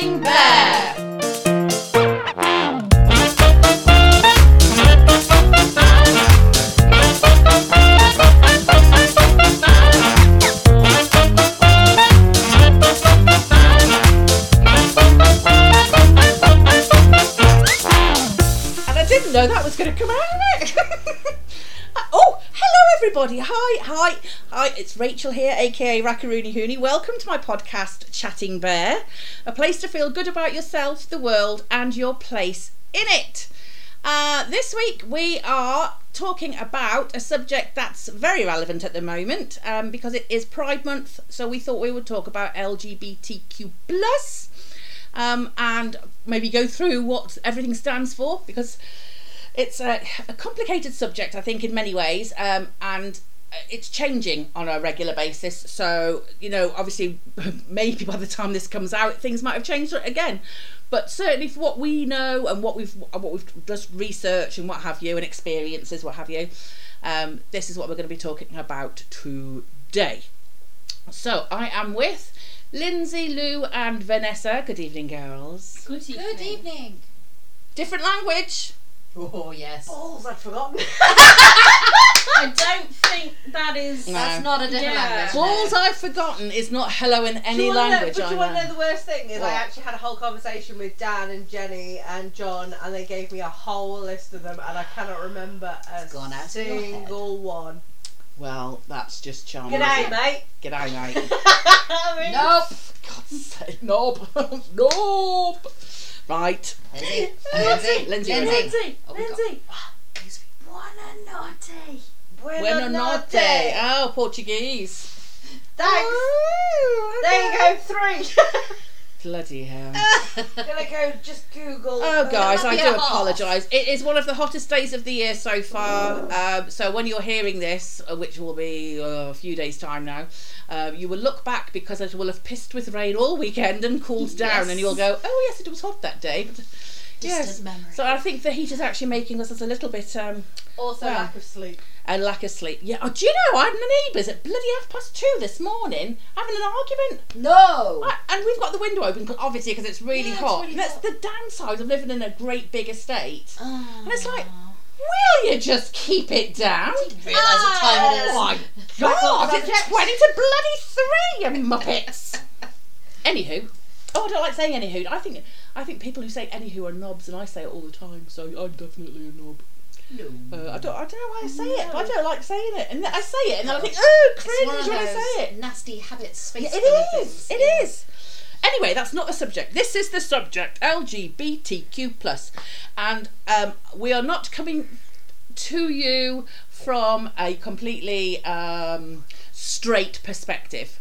Chatting Bear. Know that was going to come out of it. oh, hello everybody. It's Rachel here, aka Rackaroony Hooney. Welcome to my podcast, Chatting Bear, a place to feel good about yourself, the world, and your place in it. Uh, this week we are talking about a subject that's very relevant at the moment um, because it is Pride Month. So we thought we would talk about LGBTQ um, and maybe go through what everything stands for because it's a, a complicated subject, I think, in many ways, um, and it's changing on a regular basis. So, you know, obviously, maybe by the time this comes out, things might have changed again. But certainly, for what we know and what we've what we've just researched and what have you, and experiences, what have you, um, this is what we're going to be talking about today. So, I am with Lyndsey, Lou, and Vanessa. Good evening, girls. Good evening. Good evening. Different language. Oh yes. Balls, I'd forgotten. I don't think that is. No. That's not a different Yeah. language. Balls I've forgotten is not hello in Do any you wanna know- language. but do you want to know know. the worst thing is What? I actually had a whole conversation with Dan and Jenny and John, and they gave me a whole list of them, and I cannot remember a gone out of your head. single one. Well, that's just charming. G'day, isn't it? mate. G'day, mate. I mean, Nope. God's sake, knob, knob. Right, Lyndsey. Lyndsey. Lyndsey, Lyndsey. Oh, Lyndsey. Buonanotte. Buona notte. Oh, Portuguese. Thanks. Ooh, There you go, three. Bloody hell. Gonna go just Google. Oh, guys, I do apologise. It is one of the hottest days of the year so far. Um, so when you're hearing this, uh, which will be uh, a few days' time now, uh, you will look back because it will have pissed with rain all weekend and cooled down, and you'll go, "Oh yes, it was hot that day." But, Distant yes. memory. So I think the heat is actually making us a little bit um, Also, Well. lack of sleep. A lack of sleep. Yeah. Oh, do you know? I had my neighbours at bloody half past two this morning having an argument. no. I- And we've got the window open, obviously, because it's really Yeah, it's hot. really that's hot. the downside of living in a great big estate. Oh. And it's like, ah. will you just keep it down? Realise what time it is. Oh my god, it's. 20 to bloody three, you muppets. anywho. Oh, I don't like saying anywho. I think I think people who say anywho are knobs, and I say it all the time, so I'm definitely a knob. Uh, I don't I don't know why I say it, but I don't like saying it. And I say it, and then I think, oh, It's cringe when I say it. nasty habits, space yeah, It is, things. It Yeah. is. Anyway, that's not the subject. This is the subject: LGBTQ plus, and um, we are not coming to you from a completely um, straight perspective.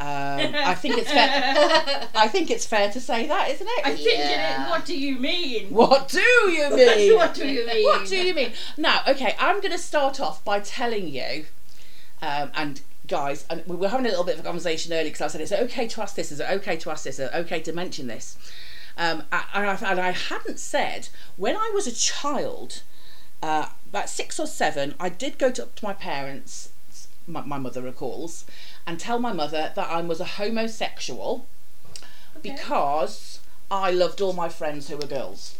Um, I think it's fair. I think it's fair to say that, isn't it? I think Yeah. it, what do you mean? What do you mean? what do you mean? What do you mean? Now, okay, I'm going to start off by telling you, um, and guys, and we were having a little bit of a conversation earlier because I said, is it okay to ask this? Is it okay to ask this? Is it okay to mention this? Um, and, I, and I hadn't said, when I was a child, uh, about six or seven, I did go to, up to my parents, my, my mother recalls, and tell my mother that I was a homosexual because I loved all my friends who were girls.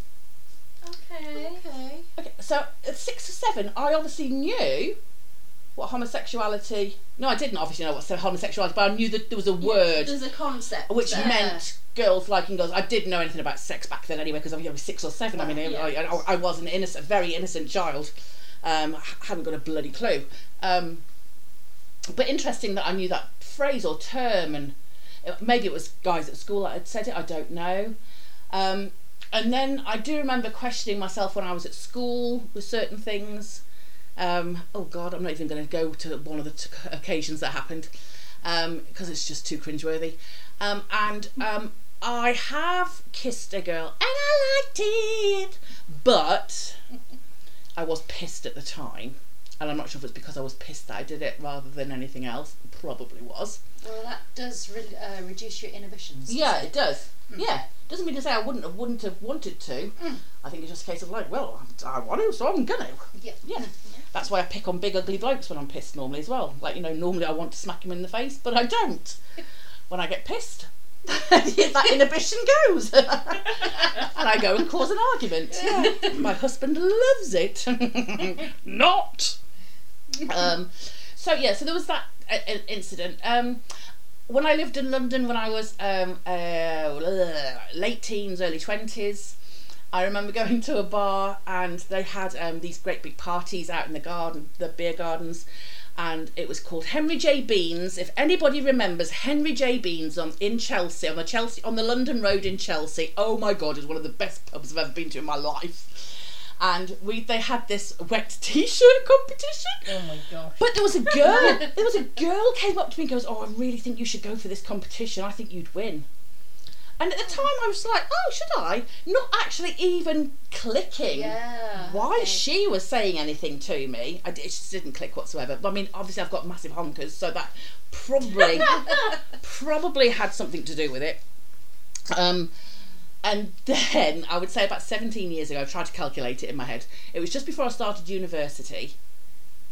Okay. Okay. Okay, so at six or seven, I obviously knew what homosexuality. No, I didn't obviously know what homosexuality, but I knew that there was a word There's a concept. which there. meant girls liking girls. I didn't know anything about sex back then anyway, because I was six or seven. I mean, Well, I. I, I was an innocent, a very innocent child. Um, h- hadn't got a bloody clue. Um, but interesting that I knew that phrase or term, and maybe it was guys at school that had said it. I don't know. Um, and then I do remember questioning myself when I was at school with certain things. Um, oh God, I'm not even going to go to one of the t- occasions that happened because it's just too cringeworthy. Um, and um, I have kissed a girl and I liked it, but I was pissed at the time. And I'm not sure if it's because I was pissed that I did it rather than anything else. Probably was. Well, that does re- uh, reduce your inhibitions. Yeah, doesn't it does. Yeah, doesn't mean to say I wouldn't have wouldn't have wanted to. Mm. I think it's just a case of like, well, I want to, so I'm gonna. Yeah. Yeah. That's why I pick on big ugly blokes when I'm pissed normally as well. Like you know, normally I want to smack him in the face, but I don't. when I get pissed, that inhibition goes. and I go and cause an argument. Yeah. My husband loves it. Not. Um, so yeah, so there was that uh, uh, incident. Um, when I lived in London, when I was um, uh, late teens, early twenties, I remember going to a bar and they had um, these great big parties out in the garden, the beer gardens, and it was called Henry J Beans. If anybody remembers Henry J Beans on in Chelsea, on the Chelsea on the London Road in Chelsea, oh my god, it's one of the best pubs I've ever been to in my life. And we they had this wet t-shirt competition. Oh my gosh. But there was a girl. there was a girl came up to me and goes, "Oh, I really think you should go for this competition. I think you'd win." And at the time, I was like, "Oh, should I?" Not actually even clicking. Yeah. Why okay. she was saying anything to me, I, it just didn't click whatsoever. But I mean, obviously, I've got massive honkers, so that probably probably had something to do with it. Um, and then I would say about 17 years ago, I tried to calculate it in my head. It was just before I started university.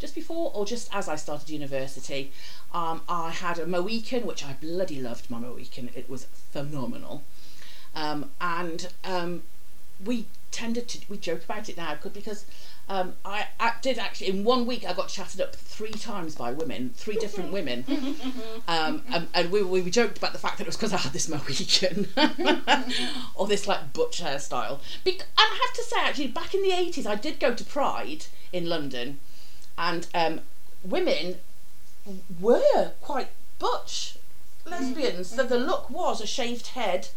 Just before or just as I started university, um, I had a Mohican, which I bloody loved my Mohican. It was phenomenal. Um, and um, we tended to, we joke about it now because um, I, I did actually, in one week, I got chatted up three times by women, three different women. Um, and, and we, we joked about the fact that it was because I had this Mohican or this like butch hairstyle. Bec- and I have to say, actually, back in the 80s, I did go to Pride in London, and um, women were quite butch lesbians. So the look was a shaved head,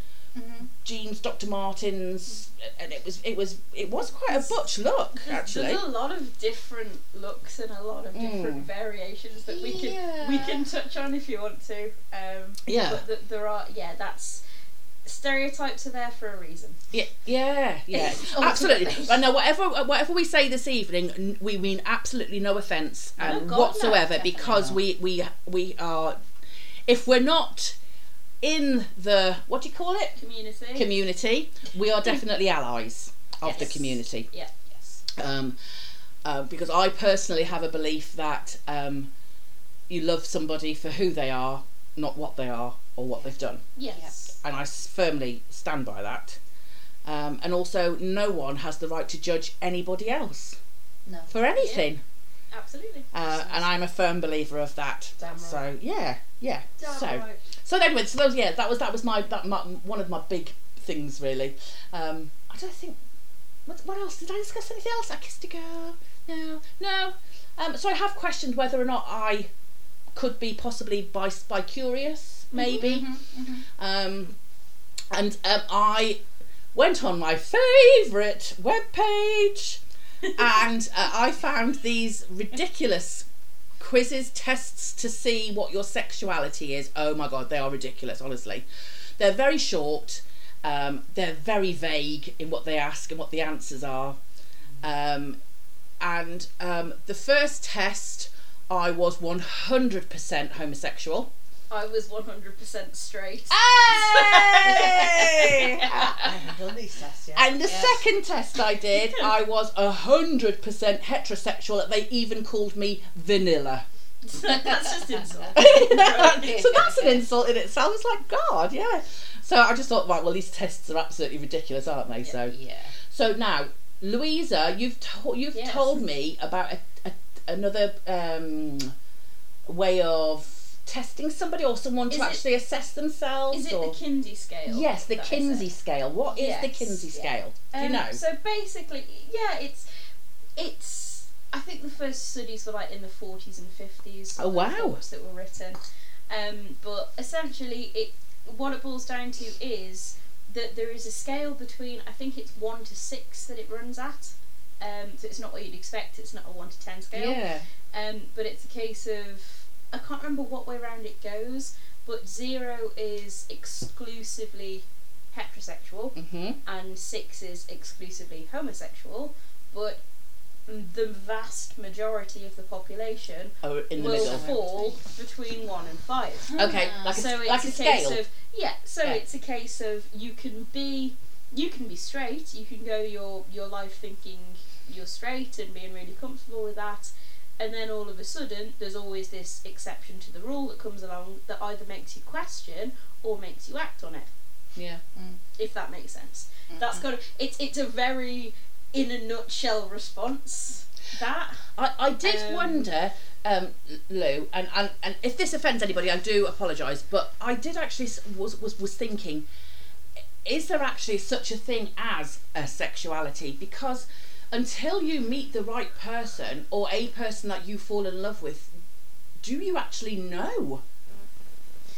jeans, Dr. Martens, and it was it was it was quite a butch look There's, actually. there's a lot of different looks and a lot of different Mm. variations that we can we can touch on if you want to. Um, Yeah. But th- there are yeah that's stereotypes are there for a reason. Yeah, yeah, yeah, absolutely. I know whatever whatever we say this evening, we mean absolutely no offence No, um, God, whatsoever definitely because not. we we we are, if we're not in the what do you call it Community. community, we are definitely allies of the community. yeah. Yes. um, uh, because I personally have a belief that um, you love somebody for who they are, not what they are or what they've done, Yes. and I firmly stand by that. Um, and also, no one has the right to judge anybody else No. for anything, Absolutely. uh, and I'm a firm believer of that. Damn right. So yeah, yeah. Damn so right. So anyway, so those yeah, that was that was my that my, one of my big things really. Um, I don't think. What, what else did I discuss? Anything else? I kissed a girl. No, no. Um, so I have questioned whether or not I could be possibly by bi curious, maybe. Um, and um, I went on my favourite webpage and uh, I found these ridiculous quizzes, tests to see what your sexuality is. Oh my god, they are ridiculous, honestly. They're very short, um, they're very vague in what they ask and what the answers are. Um, and um, the first test, I was 100% homosexual. I was 100% straight. Hey! I haven't done these tests yet. And the Yes. second test I did, I was hundred percent heterosexual. They even called me vanilla. That's just insult. so that's an insult in itself. It's like God, yeah. So I just thought, right, well, these tests are absolutely ridiculous, aren't they? So, Yeah. so now, Louisa, you've to- you've Yes. told me about a, a, another um, way of testing somebody or someone Is to it- actually assess themselves. Is it or the Kinsey scale? yes, the Kinsey scale. What is the Kinsey yeah. scale? Do you Um, know? So basically, yeah, it's it's. I think the first studies were like in the forties and fifties. Oh, wow. That were written, um, but essentially, it what it boils down to is that there is a scale between I think it's one to six that it runs at. Um, so it's not what you'd expect. It's not a one to ten scale. yeah. Um, but it's a case of I can't remember what way round it goes, but zero is exclusively heterosexual hmm and six is exclusively homosexual, but the vast majority of the population Oh, in the will middle. fall between one and five. Okay, like a, so it's like a, a, scale. case of yeah. So Yeah. it's a case of you can be you can be straight. You can go your your life thinking you're straight and being really comfortable with that. And then all of a sudden, there's always this exception to the rule that comes along that either makes you question or makes you act on it. Yeah. If that makes sense. That's kind of it's it's a very in a nutshell response. That I, I did Um, wonder, um, Lou, and, and, and if this offends anybody, I do apologise, but I did actually was, was, was thinking, is there actually such a thing as a sexuality? Because until you meet the right person or a person that you fall in love with, do you actually know?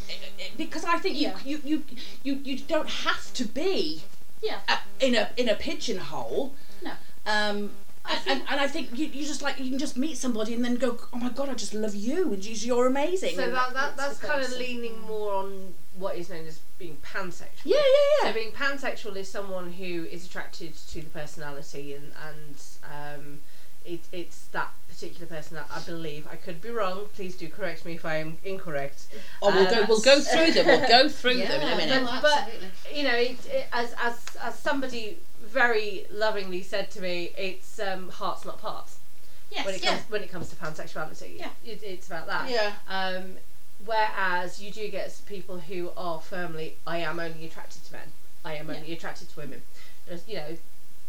I- I- Because I think Yeah. you, you, you, you, you don't have to be yeah. uh, in a in a pigeonhole. No. Um, and, and, and I think you, you just like you can just meet somebody and then go, oh my god, I just love you, and you- you're amazing. So that, that that's kind of leaning more on what is known as being pansexual. yeah, So yeah, yeah. being pansexual is someone who is attracted to the personality and and um, it, it's that particular person that I believe I could be wrong. Please do correct me if I am incorrect. Oh, we'll go. We'll go through them. We'll go through them in a minute. no, But- You know, it, it, as as as somebody very lovingly said to me, it's um, hearts not parts. Yes. When it yeah. comes when it comes to pansexuality, Yeah. it, it's about that. Yeah. Um, whereas you do get people who are firmly, I am only attracted to men. I am only attracted to women. There's, you know,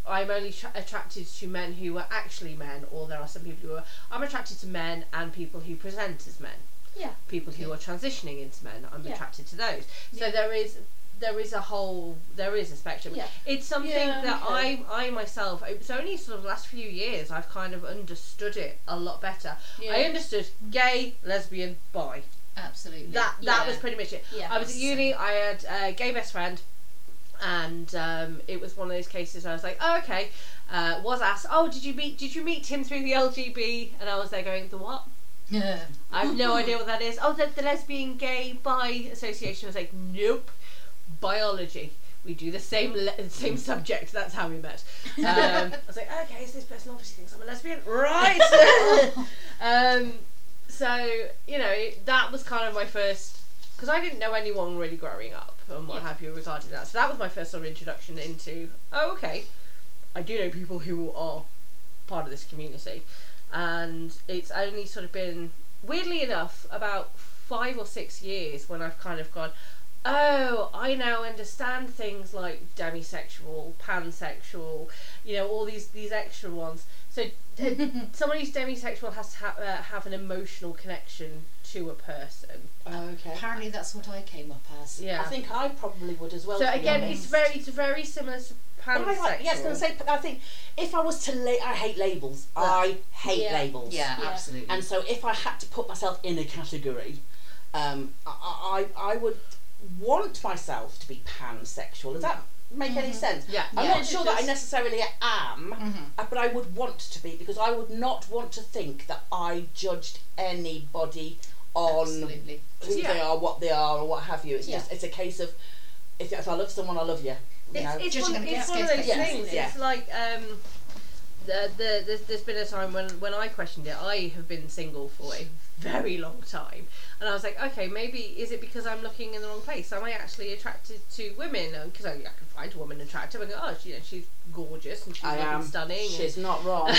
I'm only tra- attracted to men who are actually men, or there are some people who are. I'm attracted to men and people who present as men. Yeah. People who are transitioning into men, I'm Yeah. attracted to those. So Yeah. there is. There is a whole, there is a spectrum. Yeah. It's something Yeah, that okay. I, I myself, it's only sort of last few years I've kind of understood it a lot better. I understood gay, lesbian, bi. Absolutely. That that Yeah. was pretty much it. Yeah. I was at uni. I had a gay best friend, and um, it was one of those cases. Where I was like, oh, okay. Uh, was asked, oh, did you meet? Did you meet him through the LGB? And I was there going, the what? Yeah. I have no idea what that is. Oh, the, the lesbian gay bi association. I was like, nope. Biology. We do the same le- same subject. That's how we met. Um, I was like, okay, so this person obviously thinks I'm a lesbian, right? um, so you know that was kind of my first because I didn't know anyone really growing up and what Yeah. have you regarding that. So that was my first sort of introduction into oh okay, I do know people who are part of this community, and it's only sort of been weirdly enough about five or six years when I've kind of gone. Oh, I now understand things like demisexual, pansexual, you know, all these these extra ones. So uh, someone who's demisexual has to ha- uh, have an emotional connection to a person. Okay. Apparently, that's what I came up as. Yeah. I think I probably would as well. so again, it's very it's very similar to But I pansexual. yes, I was going to say. I think if I was to, la- I hate labels. I hate Yeah. labels. Yeah, Yeah. absolutely. And so if I had to put myself in a category, um, I, I I would want myself to be pansexual. Does that make any sense? Yeah. I'm Yeah. not sure that I necessarily am, Mhm. uh, but I would want to be because I would not want to think that I judged anybody on Absolutely. who Yeah. they are, what they are, or what have you. It's Yeah. just it's a case of if, if I love someone, I love you. you know? It's, it's, one, it's one of those expectations. things. Yeah. It's like um, the, the, there's, there's been a time when, when I questioned it. I have been single for a very long time, and I was like, okay, maybe is it because I'm looking in the wrong place? Am I actually attracted to women? Because I, I can find a woman attractive and go, oh, she, you know, she's gorgeous and she's I am stunning. She's and, not wrong.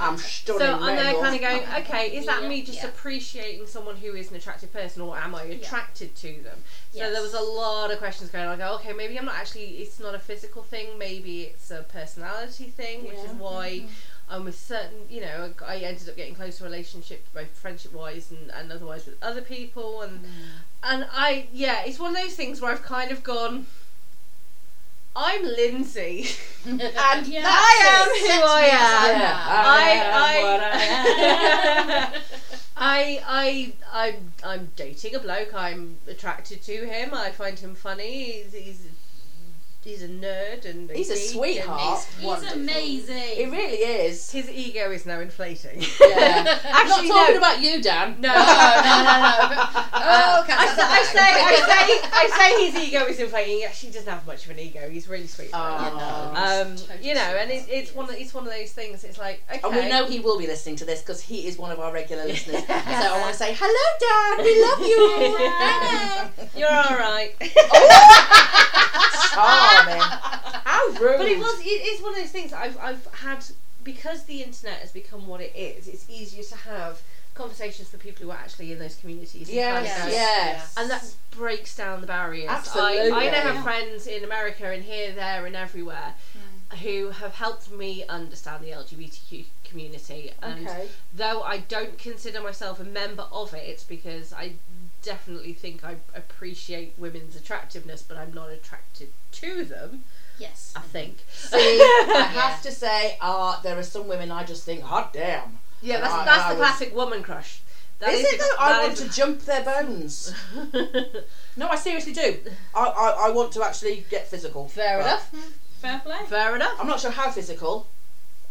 I'm stunning. so I'm there kind of going, okay, is that Yeah. me just Yeah. appreciating someone who is an attractive person, or am I attracted to them? So there was a lot of questions going on. I go, okay, maybe I'm not actually. It's not a physical thing. Maybe it's a personality thing, which is why I'm with certain. You know, I ended up getting closer relationships, both friendship wise and, and otherwise with other people, and mm. and I yeah, it's one of those things where I've kind of gone. I'm Lyndsey, and Yeah. I am who I am. I. I- I am. I I I'm I'm dating a bloke. I'm attracted to him. I find him funny. He's he's, he's a nerd and He's a geek and sweetheart. He's Wonderful. amazing. It really is. His ego is now inflating. Yeah. I'm not Actually, talking no. about you, Dan. No, no, no, no. Uh, Oh, okay, I, say, I say. I say, I say his ego is inflating. He actually doesn't have much of an ego. He's really sweet. Oh. um, Totally you know, and it, sweet. it's one, of, it's one of those things. It's like, okay, And we know he will be listening to this because he is one of our regular listeners. so I want to say, hello, Dan. We love you. Hello. you're all right. Charming. How rude. But it was. It is one of those things. I've I've had because the internet has become what it is, it's easier to have conversations for people who are actually in those communities. and Yes, kind yes. Yes. And that breaks down the barriers. Absolutely. I, I now have Yeah. friends in America and here, there, and everywhere mm. who have helped me understand the LGBTQ community. And Okay. though I don't consider myself a member of it because I definitely think I appreciate women's attractiveness, but I'm not attracted to them. Yes. I think. See, I have to say, uh, there are some women I just think, hot damn. Yeah, that's I- that's I the was- classic woman crush. That is it the- though? I want is to jump their bones. No, I seriously do. I, I, I want to actually get physical. Fair But enough. Fair play. Fair enough. I'm not sure how physical,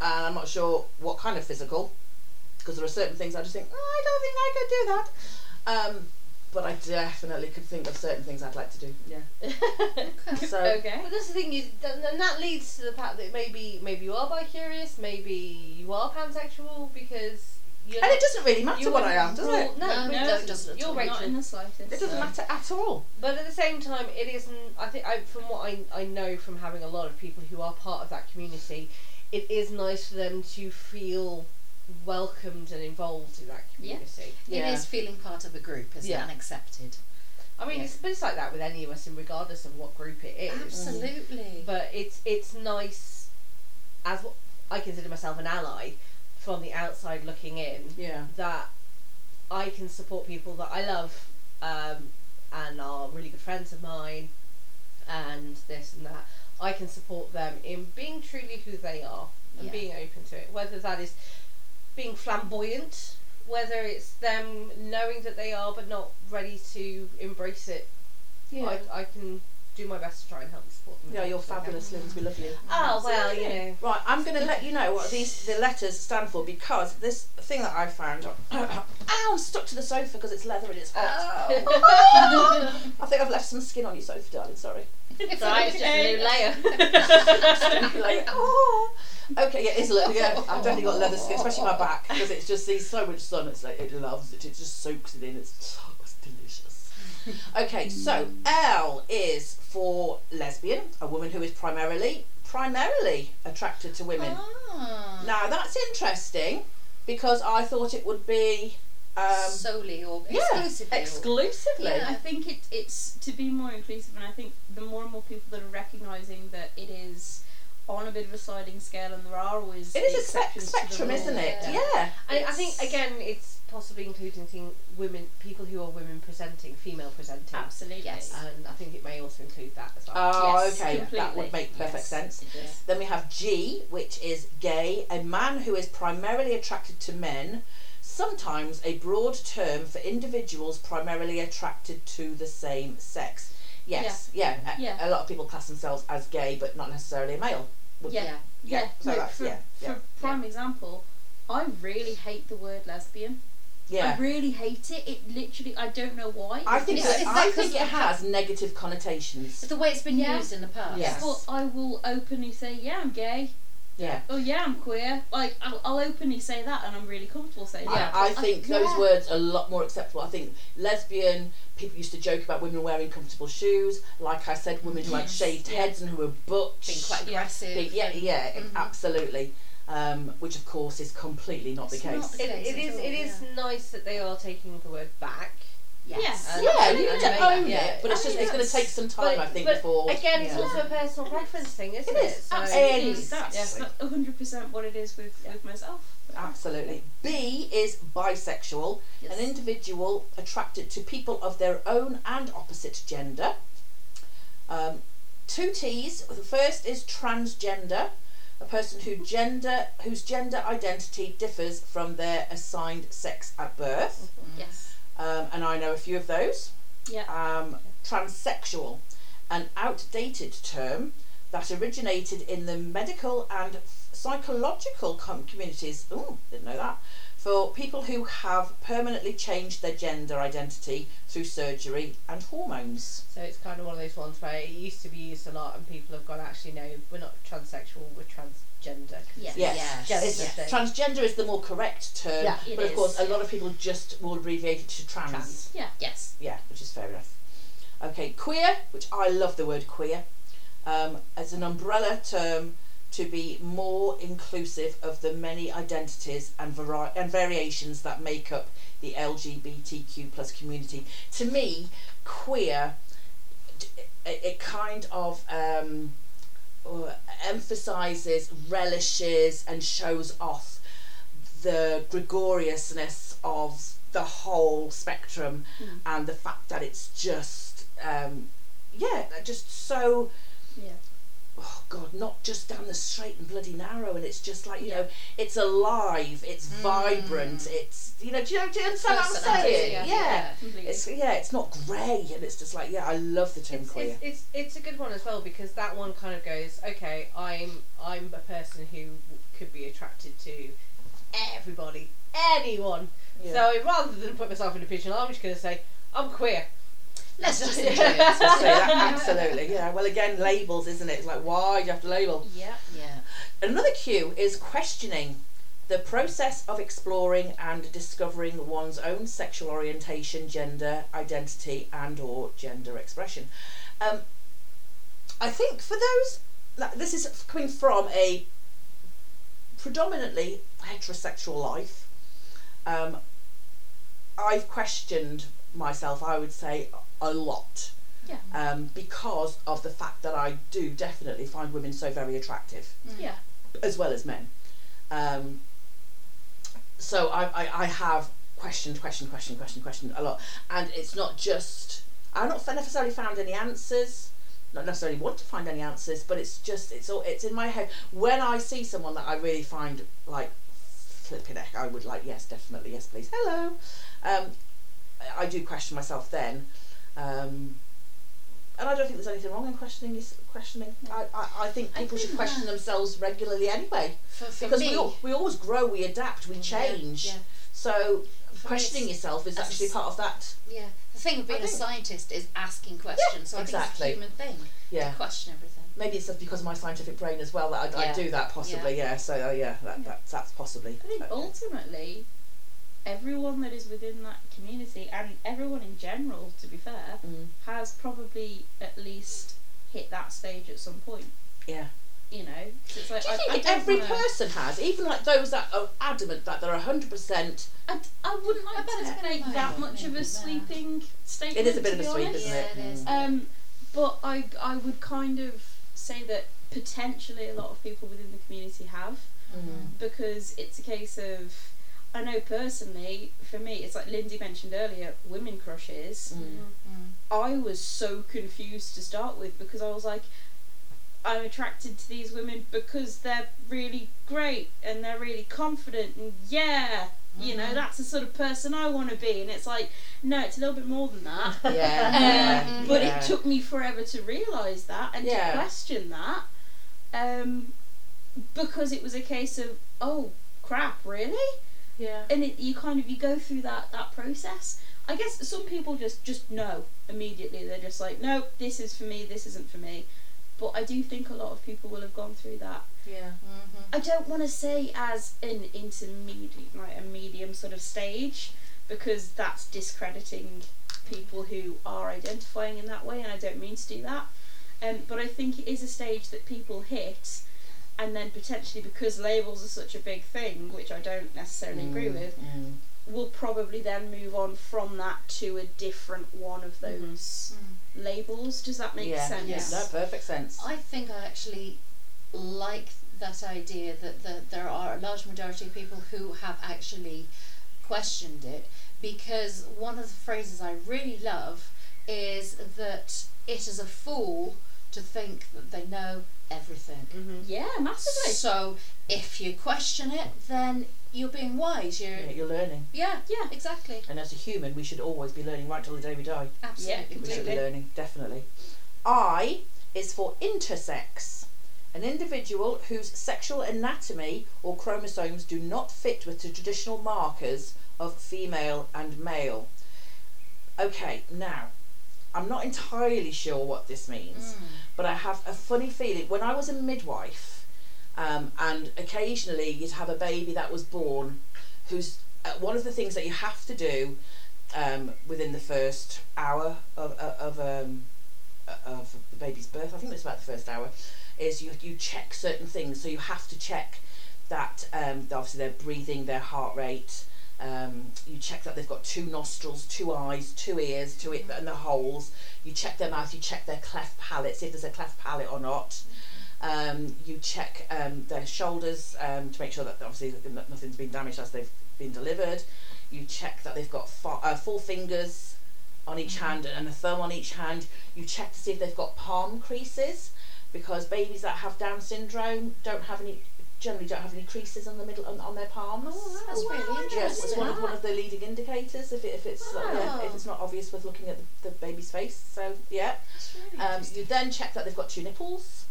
and I'm not sure what kind of physical, because there are certain things I just think, oh, I don't think I could do that. Um, but I definitely could think of certain things I'd like to do. Yeah. So Okay. But that's the thing is, and that leads to the fact that maybe maybe you are bi-curious, maybe you are pansexual because you're. and not- it doesn't really matter what I am, wouldn't does rule- it? No, No, it no, doesn't. it doesn't at You're. Rachel. Not in the slightest. It doesn't so. matter at all. But at the same time, it isn't. I think I, from what I, I know from having a lot of people who are part of that community, it is nice for them to feel welcomed and involved in that Yeah. community. Yeah. It is feeling part of a group, isn't Yeah. it? And accepted. I mean, Yeah. it's, but it's like that with any of us, and regardless of what group it is. Absolutely. But it's it's nice, as what I consider myself an ally, from the outside looking in, Yeah. that I can support people that I love um, and are really good friends of mine, and this and that. I can support them in being truly who they are and Yeah. being open to it, whether that is being flamboyant, whether it's them knowing that they are but not ready to embrace it. Yeah. I, I can do my best to try and help and support them. Yeah, you're fabulous, Lyndsey. We love you. Oh ah, well, you know. Right, I'm going to let you know what these the letters stand for because this thing that I found. Ow, I'm stuck to the sofa because it's leather and it's hot. Oh. I think I've left some skin on your sofa, darling. Sorry. It's alright, it's just a new layer. like, oh. Okay, yeah, it's leather. Yeah, I've definitely got leather skin, especially my back because it just sees so much sun. It's like it loves it. It just soaks it in. It's, oh, it's delicious. Okay, so L is for lesbian, a woman who is primarily primarily attracted to women. Ah. Now that's interesting because I thought it would be um, Solely or yeah, exclusively. or- exclusively. Yeah. I think it, it's to be more inclusive, and I think the more and more people that are recognising that it is on a bit of a sliding scale, and there are always It is a spe- exceptions to the spectrum, rule. isn't it? Yeah. Yeah. I, I think again, it's possibly including thing, women, people who are women presenting, female presenting, Absolutely. Yes. and I think it may also include that as well. Oh, Yes, okay. That would make perfect Yes, sense. Then we have G, which is gay, a man who is primarily attracted to men, sometimes a broad term for individuals primarily attracted to the same sex. Yes, yeah. A, Yeah. a lot of people class themselves as gay, but not necessarily a male. Would- Yeah. Yeah. Yeah, Yeah, so no, that's- for, yeah, yeah. for prime example, I really hate the word lesbian. I Yeah. really hate it. It literally, I don't know why. I think Is- that, is I that think 'cause it has negative connotations. The way it's been Yeah. used in the past. Yes. But I will openly say, yeah, I'm gay. Yeah. Oh, yeah, I'm queer. Like, I'll, I'll openly say that, and I'm really comfortable saying that. I, I think yeah. those words are a lot more acceptable. I think lesbian people used to joke about women wearing comfortable shoes. Like I said, women who had shaved Yeah. heads and who were butch. Being quite aggressive. Big- yeah, and- yeah, Mhm. absolutely. Um, which of course is completely not It's the case. not the It, case it at is. all, It is yeah. nice that they are taking the word back. Yes. And- yeah, uh, you and need to make- own yeah. it, but it's I just mean, it's going to take some time, But- I think, but before. Again, it's yeah. also a personal preference thing, isn't It it? is, So- Absolutely. Yes. That's, Yes. 100% what it is with, with myself. Absolutely. B is bisexual, Yes. an individual attracted to people of their own and opposite gender. Um, two T's. The first is transgender, a person who mm-hmm. gender whose gender identity differs from their assigned sex at birth. Mm-hmm. Yes. Um, and I know a few of those. Yeah. Um, transsexual, an outdated term that originated in the medical and psychological com- communities. Oh, didn't know that. For people who have permanently changed their gender identity through surgery and hormones. So it's kind of one of those ones where it used to be used a lot, and people have gone, actually, no, we're not transsexual, we're transgender. Yes. Yes. Yes. Just It's- the. Transgender is the more correct term, Yeah, it but of course, a lot of people just will abbreviate it to trans. Trans. Yeah. Yes. Yeah, which is fair enough. Okay, queer, which I love the word queer, um, as an umbrella term to be more inclusive of the many identities and vari- and variations that make up the LGBTQ plus community. To me, queer it, it kind of um, uh, emphasizes, relishes, and shows off the gregariousness of the whole spectrum Mm. and the fact that it's just um, yeah just so Yeah. Oh god not just down the straight and bloody narrow and it's just like you Yeah. know it's alive it's Mm. vibrant it's you know do you, do you understand what i'm saying yeah. yeah Completely. it's yeah it's not grey and it's just like yeah i love the term It's, queer it's, it's it's a good one as well because that one kind of goes okay I'm I'm a person who could be attracted to everybody anyone Yeah. so rather than put myself in a pigeon I'm just going to say I'm queer Let's just enjoy it. Let's that, absolutely yeah well again labels isn't it it's like why do you have to label Yeah. Yeah. Another cue is questioning the process of exploring and discovering one's own sexual orientation, gender identity, and or gender expression. Um, I think for those, like, this is coming from a predominantly heterosexual life. Um, I've questioned myself, I would say, a lot Yeah. um, because of the fact that I do definitely find women so very attractive, Yeah. as well as men. Um, so I, I, I have questioned, questioned, questioned, questioned, questioned a lot, and it's not just I've not necessarily found any answers. Not necessarily want to find any answers, but it's just it's all it's in my head. When I see someone that I really find like flipping heck, I would like yes, definitely yes, please, hello. Um, I I do question myself then. Um, and I don't think there's anything wrong in questioning. is- Questioning. I, I, I think I people should question that- themselves regularly anyway, For, for because me, we all, we always grow, we adapt, we change. Yeah, So For questioning yourself is actually part of that. yeah. The thing of being I a scientist is asking questions. so I exactly. think it's a human thing Yeah. to question everything. Maybe it's just because of my scientific brain as well that I, I do that possibly. Yeah. So uh, yeah, that, that that's possibly. I think ultimately, everyone that is within that community and everyone in general, to be fair, Mm, has probably at least hit that stage at some point. yeah. You know, it's like Do you I, think I don't every wanna, person has, even like those that are adamant that they're hundred percent? I wouldn't like I bet it's to gonna make be that like much of a that. sweeping statement. It is a bit to of a be sweep, honest. isn't it? Yeah, it is. Um, but I, I would kind of say that potentially a lot of people within the community have Mm. because it's a case of I know personally for me it's like Lyndsey mentioned earlier women crushes Mm. Mm. I was so confused to start with because I was like I'm attracted to these women because they're really great and they're really confident and yeah you know Mhm. that's the sort of person I want to be and it's like no it's a little bit more than that Yeah. um, Mhm. but yeah. it took me forever to realise that and Yeah. to question that. Um, because it was a case of, oh crap, really? Yeah. And it, you kind of you go through that, that process. I guess some people just, just know immediately. They're just like, no, this is for me, this isn't for me. But I do think a lot of people will have gone through that. Yeah. Mhm. I don't want to say as an intermediate, like a medium sort of stage, because that's discrediting people who are identifying in that way, and I don't mean to do that. Um, but I think it is a stage that people hit, and then potentially because labels are such a big thing, which I don't necessarily agree Mm, with, mm. will probably then move on from that to a different one of those labels. Does that make yeah. sense? Yes. No, perfect sense. I think I actually like that idea that, that there are a large majority of people who have actually questioned it because one of the phrases I really love is that it is a fool to think that they know everything. Mm-hmm. Yeah, massively. So if you question it, then you're being wise. You're Yeah, you're learning, yeah, Yeah. exactly, and as a human, we should always be learning right till the day we die. absolutely. We should be Completely. learning, definitely. I is for intersex, an individual whose sexual anatomy or chromosomes do not fit with the traditional markers of female and male. Okay, now, I'm not entirely sure what this means, Mm. but I have a funny feeling. When I was a midwife, um, and occasionally you'd have a baby that was born who's uh, one of the things that you have to do um, within the first hour of, of, of um, of the baby's birth, I think it's about the first hour, is you you check certain things. So you have to check that um, obviously they're breathing, their heart rate. Um, you check that they've got two nostrils, two eyes, two ears, two it and the holes. You check their mouth. You check their cleft palate, see if there's a cleft palate or not. Um, you check um, their shoulders um, to make sure that obviously nothing's been damaged as they've been delivered. You check that they've got uh, four fingers on each hand and a thumb on each hand. You check to see if they've got palm creases because babies that have Down syndrome don't have any generally don't have any creases on the middle on, on their palms. Oh, that's really Yes, it's interesting. one of, one of the leading indicators if, it, if it's like, yeah, if it's not obvious with looking at the, the baby's face. So yeah, That's really um, you then check that they've got two nipples.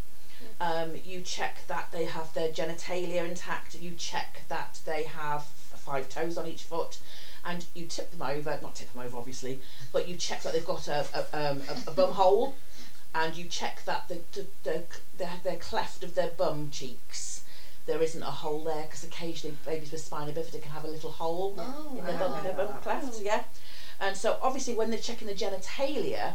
Um, you check that they have their genitalia intact. You check that they have five toes on each foot, and you tip them over. Not tip them over, obviously, but you check that they've got a, a, um, a, a bum hole, and you check that the, the, the, the, their cleft of their bum cheeks. There isn't a hole there because occasionally babies with spina bifida can have a little hole Oh, in their wow. their bum cleft, yeah. And so obviously when they're checking the genitalia,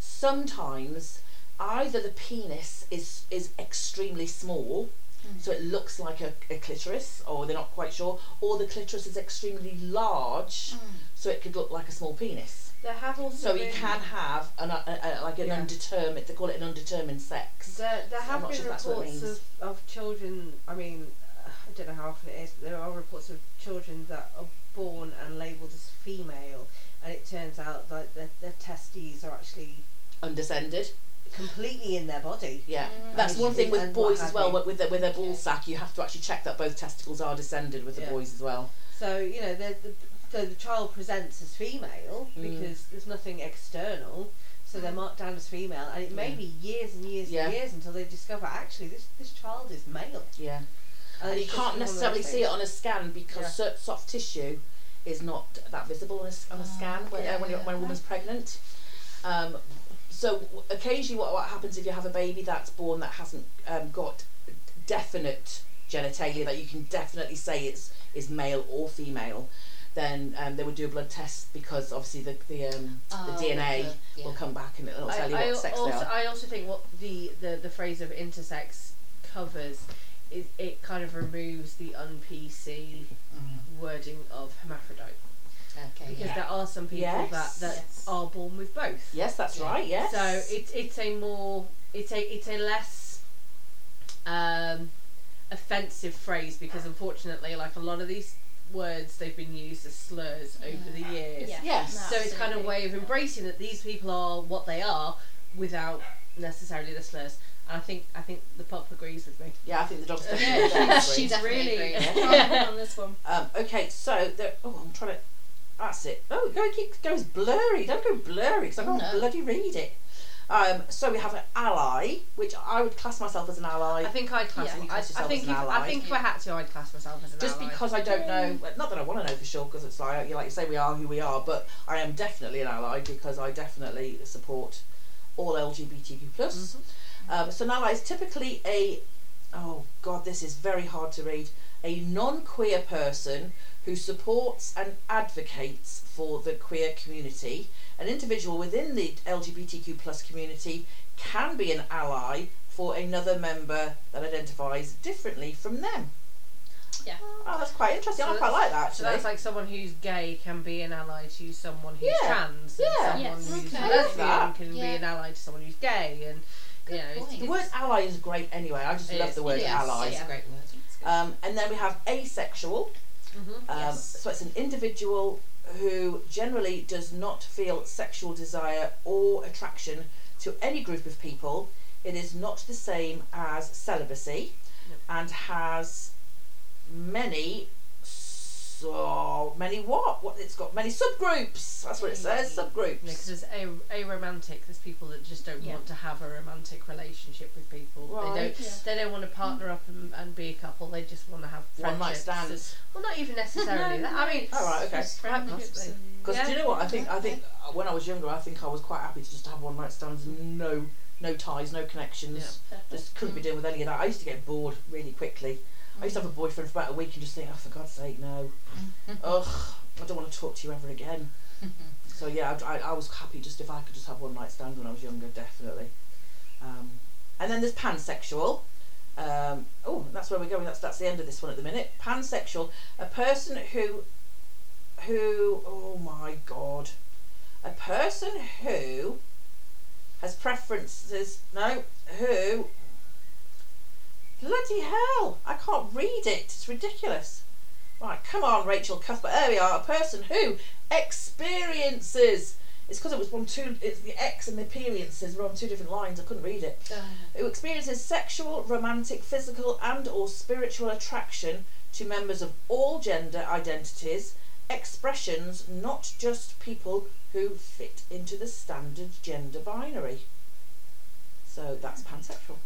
sometimes either the penis is is extremely small, hmm. so it looks like a, a clitoris, or they're not quite sure, or the clitoris is extremely large, hmm. so it could look like a small penis. There have also So you been, can have an, a, a, like an Yeah. undetermined. They call it an undetermined sex. There, there So have been sure if that's what it reports of, of children. I mean, uh, I don't know how often it is, but there are reports of children that are born and labelled as female, and it turns out that their, their testes are actually Undescended. completely in their body. Yeah, Mm. that's one thing with boys as well. With their, with their ball Yeah. sack, you have to actually check that both testicles are descended with the Yeah. boys as well. So you know, the, the, so the child presents as female Mm. because there's nothing external. So they're marked down as female, and it may Yeah. be years and years Yeah. and years until they discover actually this this child is male. Yeah. and you can't one of those necessarily see it on a scan because Yeah. soft tissue is not that visible on a, on a Oh, scan when, uh, when, when a woman's pregnant. Um, so occasionally, what, what happens if you have a baby that's born that hasn't um, got definite genitalia that you can definitely say it's is male or female, then um, they would do a blood test because obviously the the, um, Oh, the DNA the- yeah. will come back and it'll tell you I, what I sex also, they are. I also think what the, the, the phrase of intersex covers is it kind of removes the un PC wording of hermaphrodite Okay. because yeah. there are some people Yes. that, that Yes. are born with both. Yes, that's Yeah. right. Yes. So it's it's a more it's a it's a less um, offensive phrase because unfortunately, like a lot of these words, they've been used as slurs over the years. Yeah. Yes. So it's kind of a way of embracing that these people are what they are without necessarily the slurs. And I think I think the pup agrees with me. yeah, I think the dog's Yeah, definitely there, she's, agree. she's Definitely really agree. on this one. Um, okay, so there. Oh, I'm trying to. That's it. Oh, go keep goes blurry. Don't go blurry because I can't no. bloody read it. Um, so we have an ally, which I would class myself as an ally, I think I'd class. Yeah. You class I yourself think as if, an I think if I had to, I'd class myself as an just ally. Just because I don't know, not that I want to know for sure, because it's like you like you say we are who we are, but I am definitely an ally because I definitely support all LGBTQ plus. Um, so an ally is typically a oh god, this is very hard to read. A non-queer person who supports and advocates for the queer community. An individual within the LGBTQ plus community can be an ally for another member that identifies differently from them. Yeah. Oh, that's quite interesting. So I quite like that So actually. that's like someone who's gay can be an ally to someone who's Yeah. trans. Yeah. And Yes. someone who's Okay. Lesbian that. can Yeah. be an ally to someone who's gay, and you know, point. the word ally is great anyway. I just It love is. the word It is. ally. It's a great word. Um, and then we have asexual. Mhm. Um, Yes. So it's an individual who generally does not feel sexual desire or attraction to any group of people. It is not the same as celibacy Yep. and has many so many what? What it's got many subgroups. That's what it says. Subgroups. because there's a aromantic. There's people that just don't Yeah. want to have a romantic relationship with people. They don't. Yeah. They don't want to partner up and, and be a couple. They just want to have One night stands. Well, not even necessarily that. I mean, Oh, right, okay. Just friendships possibly. and- Because Yeah. do you know what? I think I think uh, when I was younger, I think I was quite happy to just have one night stands, no no ties, no connections. Just couldn't be doing with any of that. I used to get bored really quickly. I used to have a boyfriend for about a week and just think, oh, for God's sake, no. Ugh, I don't want to talk to you ever again. So yeah, I, I, I was happy just if I could just have one night stand when I was younger, definitely. Um, and then there's pansexual. Um, oh, that's where we're going. That's that's the end of this one at the minute. Pansexual, a person who, who, oh my god, a person who has preferences. No, who. Bloody hell! I can't read it. It's ridiculous. Right, come on, Rachel Cuthbert. There we are. A person who experiences. It's because it was on two. It's the X and the appearances were on two different lines. I couldn't read it. Who experiences sexual, romantic, physical, and or spiritual attraction to members of all gender identities, expressions, not just people who fit into the standard gender binary. So that's pansexual.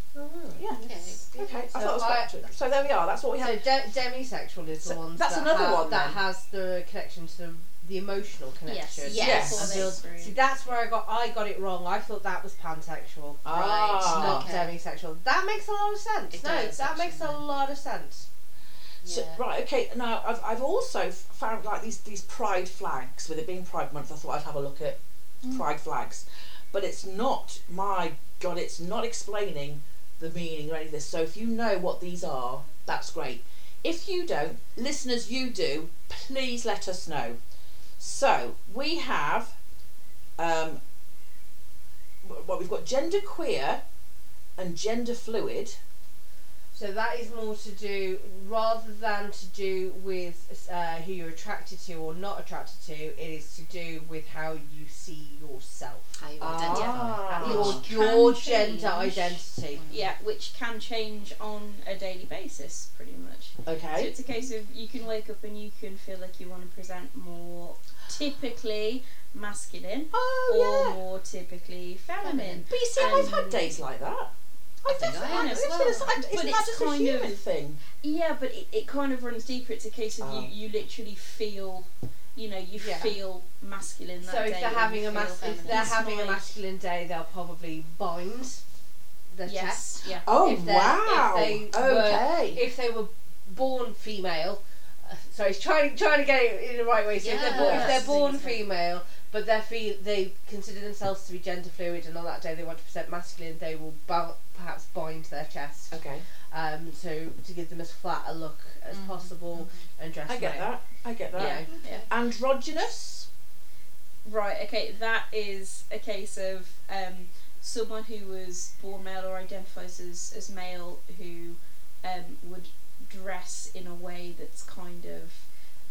Yeah. Okay. Okay. I So thought it was I- quite true. So there we are. That's what we So have. de- demisexual is the one that's that, another ha- one that then. has the connection to the emotional connection. Yes. Yes. Before they So- experience. See, that's where I got I got it wrong. I thought that was pansexual, Ah. not okay. demisexual. That makes a lot of sense. It no, does, that makes a lot of sense. So, Yeah. right, okay. Now, I've, I've also found like these these pride flags. With it being Pride Month, I thought I'd have a look at pride flags, but it's not. My God, it's not explaining the meaning or any of this. So if you know what these are, that's great. If you don't, listeners, you do. Please let us know. So we have, um, what we've got gender queer and gender fluid. So that is more to do rather than to do with uh, who you're attracted to or not attracted to. It is to do with how you see yourself. How you Ah. identify. Your Which your can gender change. identity. Yeah, which can change on a daily basis, pretty much. Okay. So it's a case of you can wake up and you can feel like you want to present more typically masculine Oh or yeah. more typically feminine. But you see, I've had days like that. I think I definitely as it's well. just- I- But Isn't that it's just a kind human of- thing? Yeah, but it, it kind of runs deeper. It's a case of Oh. you, you literally feel, you know, you Yeah. feel masculine that So if they're having a feel mas- if they're It's having a masculine day, they'll probably bind their chest. Yes, yeah. Oh If they're- wow! if they were- okay. If they were born female, uh, sorry, trying trying to get it in the right way. So if they're born, if they're born female, but they feel they consider themselves to be gender fluid, and on that day they want to present masculine, they will bu- perhaps bind their chest, okay. um, so to give them as flat a look as Mhm. possible and dress. I get male. that. I get that. Yeah. yeah. Androgynous. Right, okay, that is a case of um, someone who was born male or identifies as, as male who um, would dress in a way that's kind of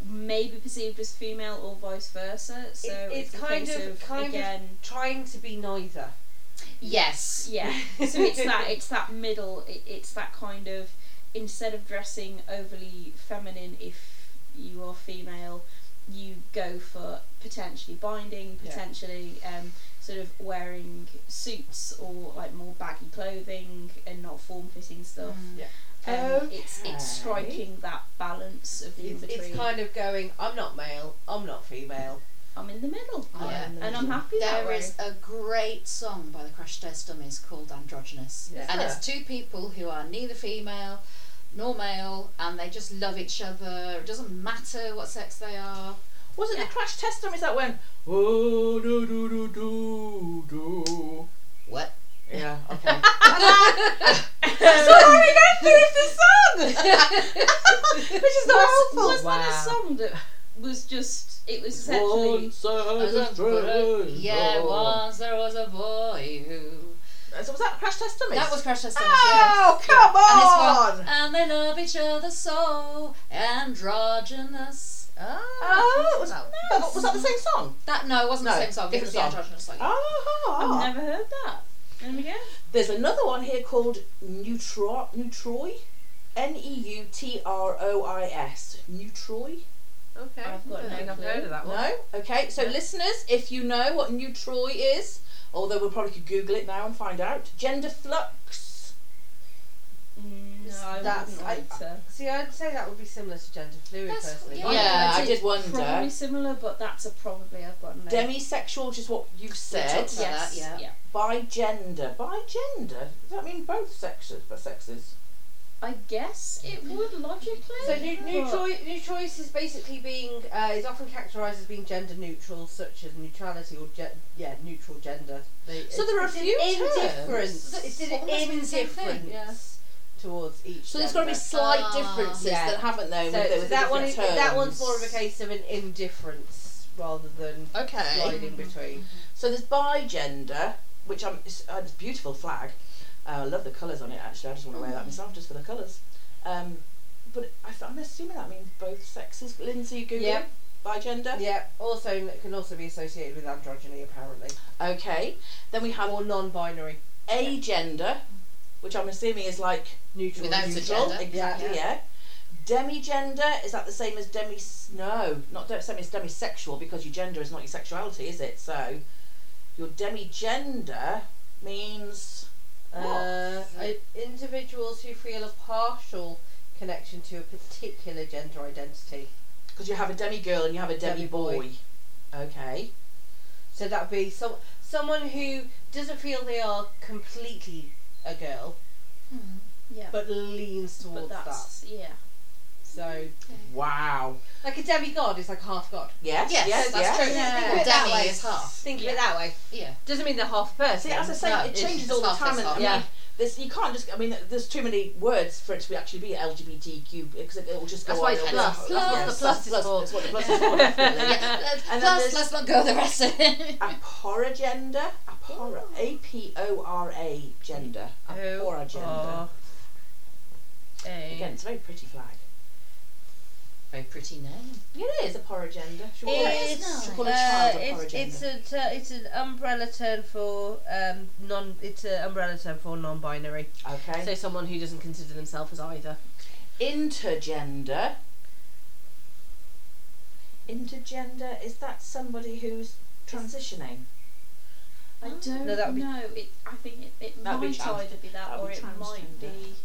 maybe perceived as female or vice versa. So It- it's it's, kind of- of, kind of- again, Trying to be neither. Yes. yeah. so it's that it's that middle. It, it's that kind of instead of dressing overly feminine, if you are female, you go for potentially binding, Yeah. potentially um, sort of wearing suits or like more baggy clothing and not form fitting stuff. Mm. Yeah. Um, It's Okay. it's striking that balance of the It's, in between. it's kind of going. I'm not male. I'm not female. I'm in the middle, Yeah. in the and I'm happy that There way. a great song by the Crash Test Dummies called Androgynous. Yeah. And it's two people who are neither female nor male and they just love each other. It doesn't matter what sex they are. Was it Yeah. the crash test dummies that went? Oh do do do do do. What? Yeah. Okay. so I remember the song, which is not was, helpful. was that a Wow. song that was just it was essentially Once I a was a- stranger. yeah, once there was a boy who. So was that crash test dummies? That was Crash Test Dummies, Oh yeah. come And it's on! one, and they love each other so androgynous. Oh, it was, Well, that, was that the same song? That no, it wasn't No, the same song. It was different the song. androgynous song. Oh, I've never heard that. There we go. There's another one here called Neutro Neutrois. N E U T R O I S. Neutrois. Okay. I've got no think I've clue. heard of that one. No? Okay, so listeners, if you know what Neutrois is, although we probably could Google it now and find out. Gender flux. Mm, No, I That's- wouldn't I- like to. See, I'd say that would be similar to gender fluid That's- personally. yeah. Yeah, I did wonder. Probably similar, but that's a probably I've got no. Demisexual, which is what you've said. talked about Yes. that, yeah. yeah. Bi gender. Bi gender. Does that mean both sexes? But sexes. I guess it would logically. So new, new, choi- new choice is basically being uh, is often characterised as being gender neutral, such as neutrality or ge- yeah neutral gender. They, So there are a it's an few terms. indifference. That's It's an almost been the same thing, indifference yeah. towards each. So there's got to be gender. slight Ah. differences Yeah. that haven't though. So, with, the, so with that the one different is that one's terms. more of a case of an indifference rather than Okay. sliding between. So there's bi gender, which I'm, it's, uh, it's a beautiful flag. Uh, I love the colours on it actually. I just want to wear that myself just for the colours. Um, but I, am assuming that means both sexes. Lyndsey, Google Yep. bigender. Yeah. Also it can also be associated with androgyny apparently, Okay. Then we have or non-binary, agender, which I'm assuming is like neutral. Without a neutral. gender. Exactly. Yeah. Yeah. Demigender is that the same as demi? No, not the same as demisexual because your gender is not your sexuality, is it? So your demigender means Uh, individuals who feel a partial connection to a particular gender identity. because you have a demi girl and you have a demi, Demi boy. boy. Okay. So that would be some someone who doesn't feel they are completely a girl, Hmm. yeah, but leans but towards that. yeah. So, Okay. Wow. like a demigod is like half god. Yes. Yes, yes. that's yes. true. Yeah. Yeah. Think of it that Demi way. is half. Think of Yeah. it that way. Yeah. Doesn't mean they're half person. See, as I say, No, it changes all the time, and half. I Yeah. mean, there's you can't just. I mean, there's too many words for it to be actually be LGBTQ because it, will just go That's on. why it's and plus. it's- That's what yes, the plus that's is for. That's what the plus is for. Yeah. And plus, let's not go the rest of it. Aporagender. Apora. A P O R A gender. Aporagender. Again, it's a very pretty flag. Very pretty name. Yeah, it is a poragender. Should we call it, It's should we call uh, a child a it's, poragender? it's a ter- it's an umbrella term for um non it's an umbrella term for non-binary. okay. So someone who doesn't consider themselves as either. Intergender. Intergender is that somebody who's transitioning? I don't No, that would be- know. It, I think it, it That'd be might trans- either be that, that'd or be it might transgender. be.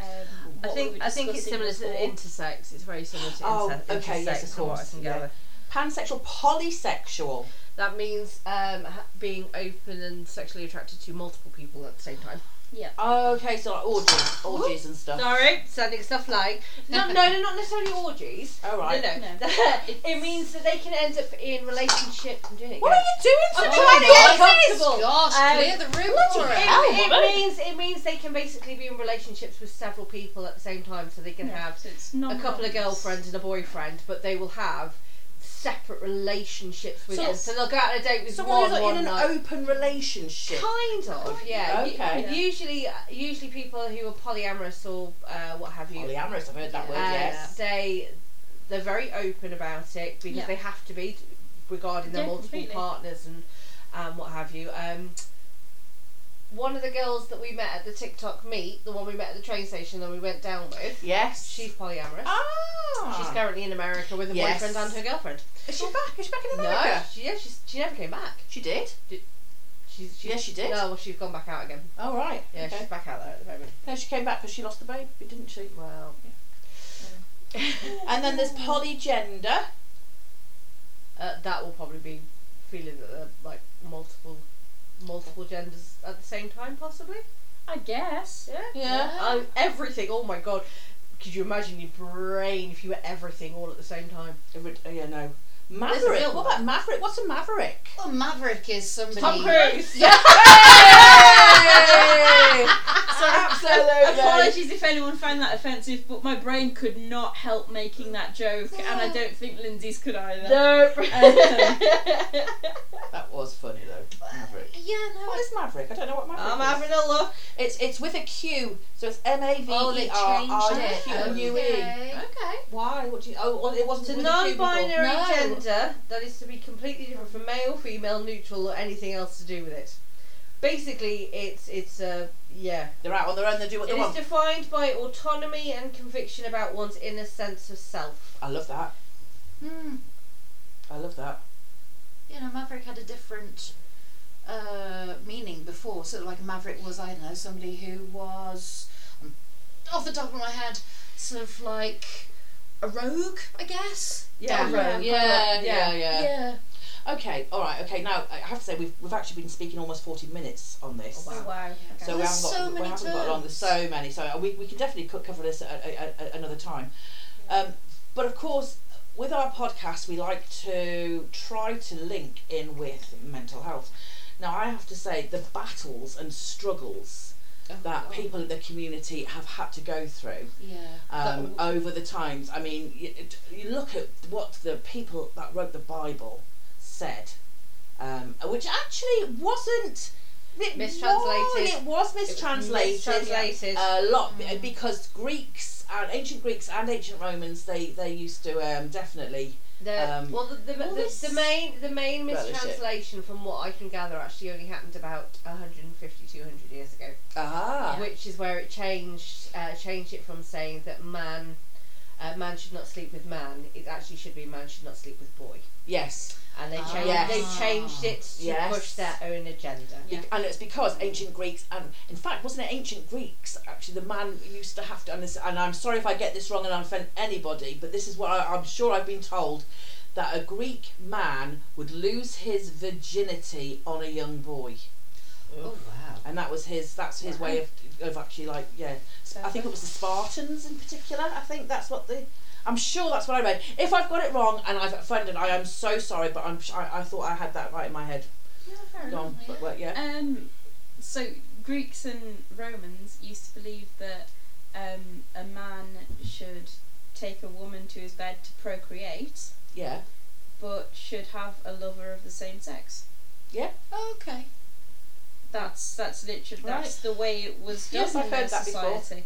Um, I think I think it's similar to intersex. It's very similar to Oh, inter- okay, intersex yes, of course, yeah. Pansexual, polysexual. That means um, being open and sexually attracted to multiple people at the same time. Yeah. Okay, so like orgies, orgies and stuff. Sorry, sounding stuff like no, no, no, not necessarily orgies. All right. No, no. No. it means that they can end up in relationship. I'm doing it What are you doing? I'm to trying me? to get God, comfortable. Gosh, Um, clear the room bloody for it. hell. It, it means it means they can basically be in relationships with several people at the same time, so they can Yeah, have so it's a couple of girlfriends and a boyfriend, but they will have separate relationships with So them. So they'll go out on a date with Someone one, who's like one in an night. open relationship. Kind of, yeah. U- Okay. Usually, usually people who are polyamorous or uh, what have you, Polyamorous, I've heard that word, uh, yes. they they're very open about it because Yeah. they have to be regarding their Yeah, multiple completely. partners and um, what have you. Um, one of the girls that we met at the TikTok meet, the one we met at the train station that we went down with, Yes. she's polyamorous. Ah. She's currently in America with a Yes. boyfriend and her girlfriend. Is she back? Is she back in America? No, she, yeah, she's, she never came back. She did. She's, she's, Yes, she did. No, well, she's gone back out again. Oh right. Yeah, okay. she's back out there at the moment. No, she came back because she lost the baby, didn't she? Well, And then there's polygender. uh, that will probably be feeling that they're like multiple, multiple genders at the same time, possibly. I guess. Yeah. Yeah. Um, everything. Oh my god. Could you imagine your brain if you were everything all at the same time? It would- oh, yeah, no. Maverick. What about Maverick? What's a Maverick? Well, Maverick is somebody. Tom Cruise. Yeah. So, Absolutely. apologies if anyone found that offensive, but my brain could not help making that joke, and I don't think Lyndsey's could either. Nope. That was funny though. Maverick. Yeah, no. What is Maverick? I don't know what Maverick I'm is. having a look. It's it's with a Q, so it's M A V Oh, they E R changed I it. Q U E. Okay. Okay. Why? What do you? Oh, well, it wasn't It's a with a Q before. non-binary No. gender that is to be completely different from male, female, neutral, or anything else to do with it. Basically, it's it's uh, yeah. They're out on their own. They do what It they is want. defined by autonomy and conviction about one's inner sense of self. I love that. Hmm. I love that. You know, Maverick had a different uh, meaning before. So, like, Maverick was, I don't know, somebody who was, um, off the top of my head, sort of like a rogue, I guess. Yeah, rogue. Yeah, Yeah. yeah, yeah. Yeah. Okay, all right, okay. Now I have to say we've we've actually been speaking almost forty minutes on this. Oh, Oh, wow. Okay. So we haven't got so we haven't got long. There's so many. So we, we can definitely cover this at, at, at another time. Um, but of course, with our podcast, we like to try to link in with mental health. Now I have to say the battles and struggles Oh, that people in the community have had to go through Yeah. um, That- over the times. I mean, you, you look at what the people that wrote the Bible said, um, which actually wasn't. It Mistranslated. Was, it was mistranslated. mistranslated. A lot Mm. because Greeks and ancient Greeks and ancient Romans they they used to um, definitely. The, Um, well, the, the, the, the main the main mistranslation, from what I can gather, actually only happened about 150, 200 years ago. Ah. Which is where it changed uh, changed it from saying that man uh, man should not sleep with man. It actually should be man should not sleep with boy. Yes. And they Ah. changed Yes. they changed it to Yes. push their own agenda. Yeah. And it's because ancient Greeks, and in fact, wasn't it ancient Greeks? Actually, the man used to have to, and, this, and I'm sorry if I get this wrong and I offend anybody, but this is what I, I'm sure I've been told that a Greek man would lose his virginity on a young boy, Oh wow. and that was his. That's his way of, of actually like yeah. I think it was the Spartans in particular. I think that's what the. I'm sure that's what I read. If I've got it wrong and I've offended, I am so sorry, but I'm. I, I thought I had that right in my head. Yeah, fair Go on, enough. but, well, yeah. Um, so Greeks and Romans used to believe that um, a man should take a woman to his bed to procreate, Yeah. but should have a lover of the same sex. Yeah. Okay. That's that's literally that's the way it was done Yes, I've in heard their that before. society.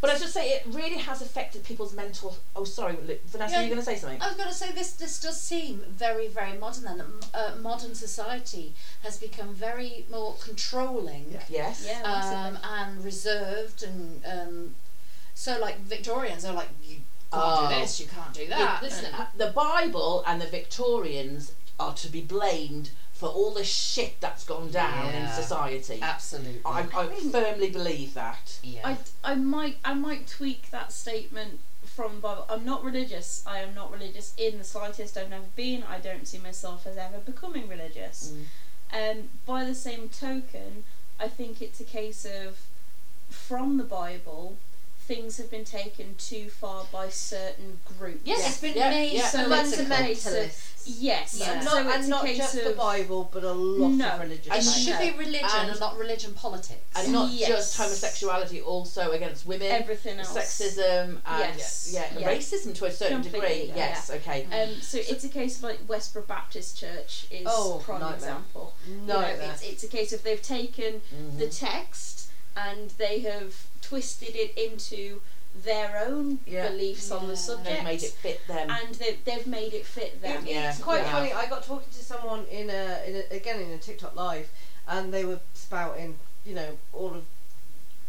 But I should say it really has affected people's mental. Oh, sorry, Vanessa, Yeah. you going to say something? I was going to say this. This does seem very, very modern. Then uh, modern society has become very more controlling Yes. Yeah, um, and reserved, and um, so like Victorians are like, you can't Oh. do this, you can't do Yeah, that. listen, the Bible and the Victorians are to be blamed for all the shit that's gone down in Yeah. society. absolutely. I, I mean- firmly believe that. yeah. I, I might I might tweak that statement from the Bible. I'm not religious. I am not religious in the slightest. I've never been. I don't see myself as ever becoming religious. Mm. Um, by the same token, I think it's a case of from the Bible, things have been taken too far by certain groups. Yes, it's been yeah, made yeah. so it's a political. case of- Yes, Yeah. And and not, so and not just of the Bible, but a lot No. of religions. It should be religion And- and not religion politics. And not Yes. just homosexuality, also against women, everything else. sexism, and Yes. yeah, Yeah. racism to a certain Completely, degree. yeah. Yes, okay. Um, so it's a case of like Westboro Baptist Church is Oh, prime nightmare. example. You No, know, it's, it's a case of they've taken Mhm. the text and they have twisted it into their own Yeah. beliefs on the Yeah. subject. They've made it fit them. and they've, they've made it fit them. Yeah. It's quite Yeah. funny. I got talking to someone in a, in a again in a TikTok live, and they were spouting, you know, all of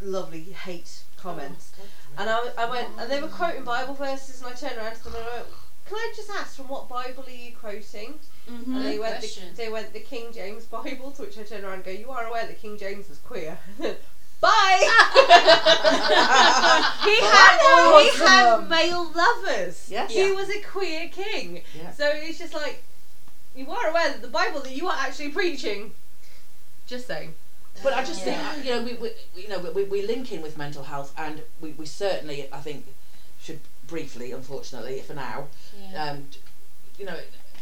lovely hate comments. And I, I went, and they were quoting Bible verses, and I turned around to them and I went, "Can I just ask, from what Bible are you quoting?" Mhm. And they went, the, they went the King James Bible, to which I turned around and go, "You are aware that King James was queer." Bye. he had he had Awesome. male lovers. Yes. He Yeah. was a queer king. Yeah. So it's just like you are aware that the Bible that you are actually preaching. Just saying. But I just Yeah. think, you know, we, we you know we, we link in with mental health, and we, we certainly, I think, should briefly, unfortunately, for now, Yeah. um, you know,